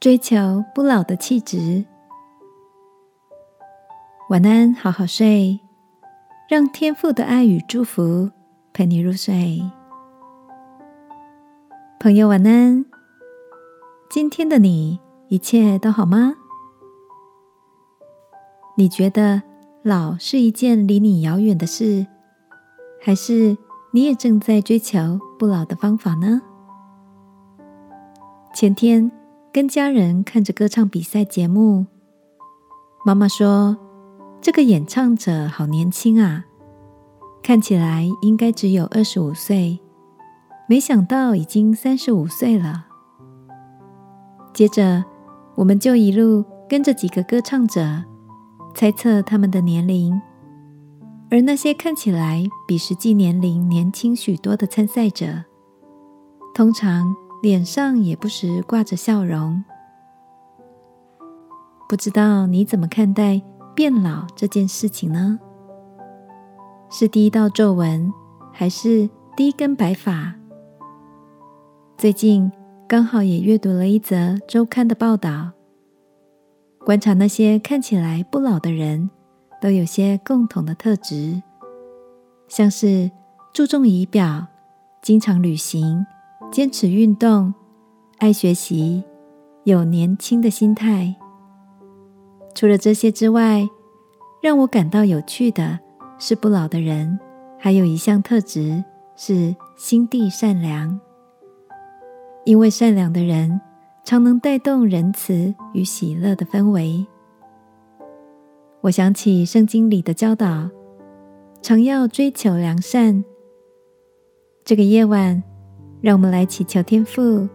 追求不老的气质。晚安，好好睡，让天父的爱与祝福陪你入睡。朋友，晚安。今天的你一切都好吗？你觉得老是一件离你遥远的事，还是你也正在追求不老的方法呢？前天跟家人看着歌唱比赛节目，妈妈说。这个演唱者好年轻啊，看起来应该只有二十五岁，没想到已经三十五岁了。接着，我们就一路跟着几个歌唱者，猜测他们的年龄，而那些看起来比实际年龄年轻许多的参赛者，通常脸上也不时挂着笑容。不知道你怎么看待？变老这件事情呢，是第一道皱纹，还是第一根白发？最近刚好也阅读了一则周刊的报道，观察那些看起来不老的人，都有些共同的特质，像是注重仪表、经常旅行、坚持运动、爱学习、有年轻的心态。除了这些之外，让我感到有趣的是，不老的人还有一项特质是心地善良。因为善良的人常能带动仁慈与喜乐的氛围。我想起圣经里的教导，常要追求良善。这个夜晚，让我们来祈求天父，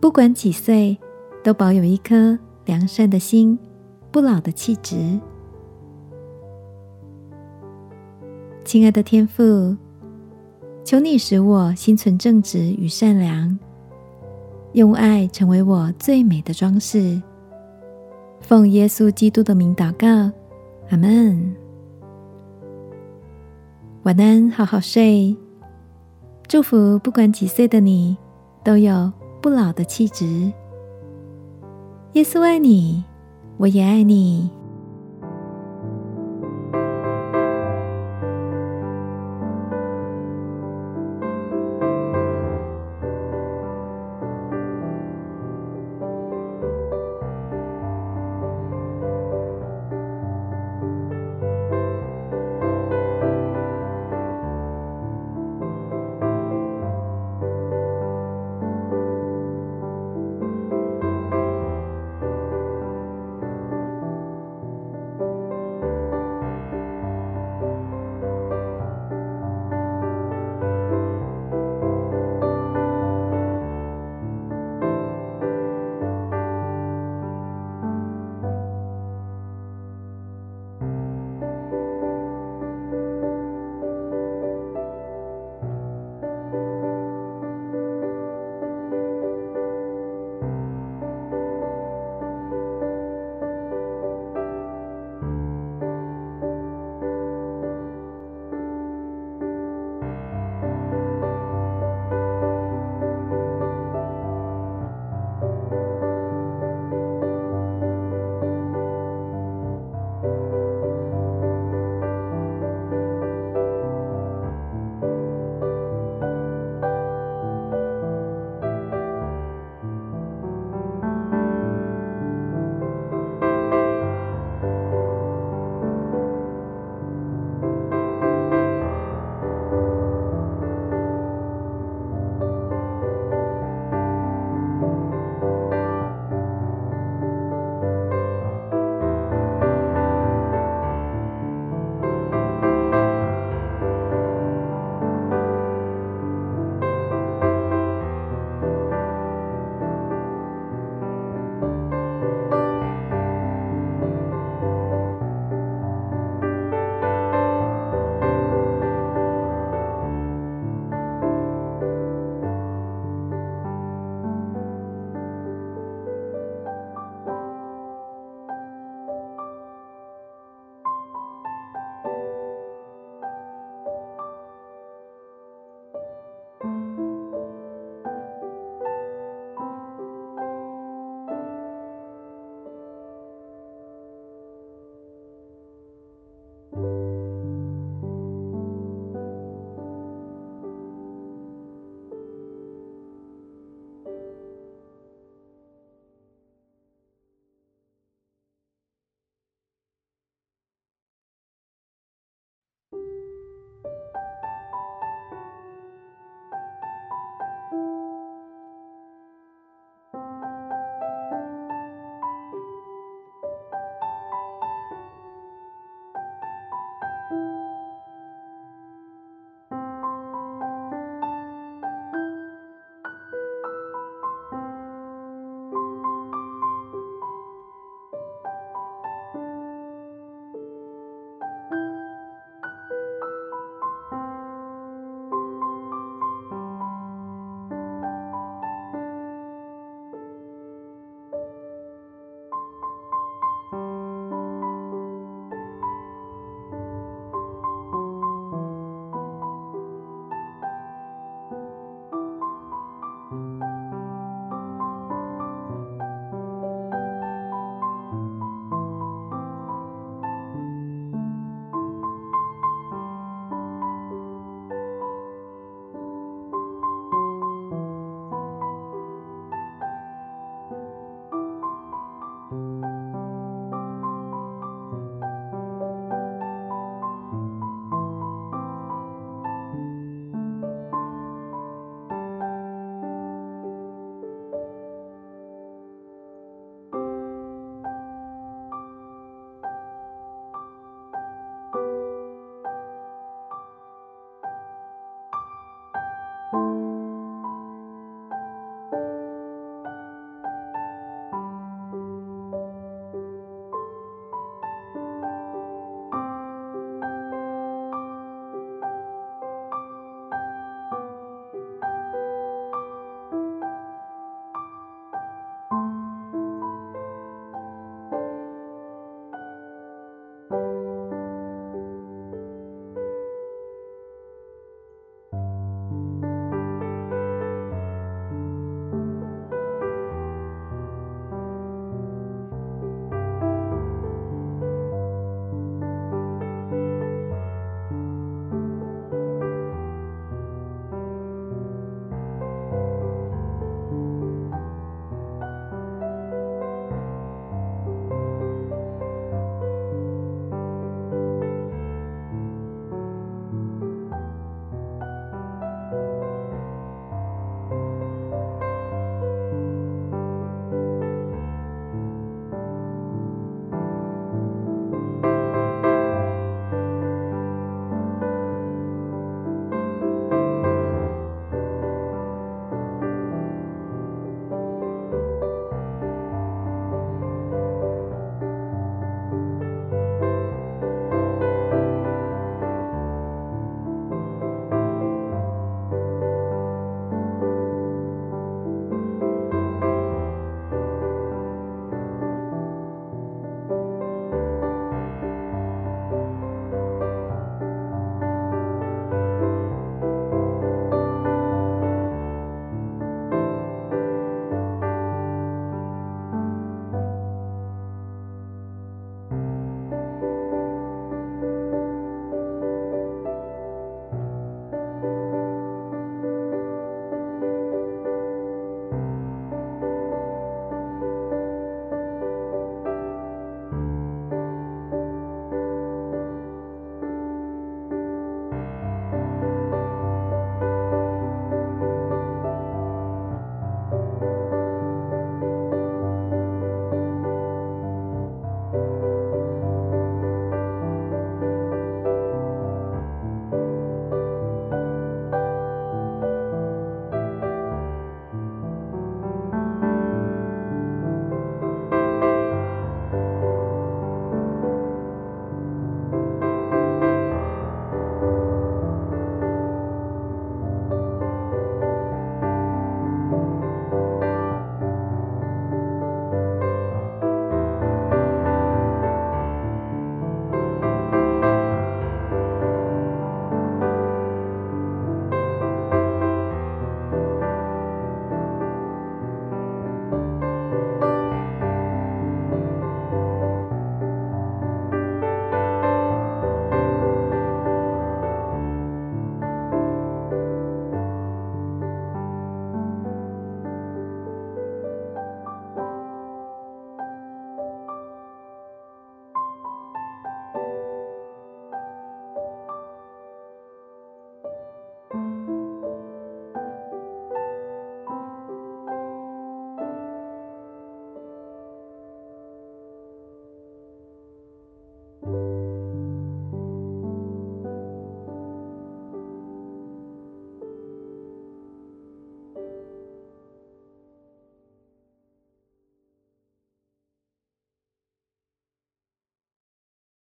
不管几岁，都保有一颗良善的心。不老的气质，亲爱的天父，求你使我心存正直与善良，用爱成为我最美的装饰。奉耶稣基督的名祷告，阿门。晚安，好好睡。祝福不管几岁的你，都有不老的气质。耶稣爱你。我也爱你。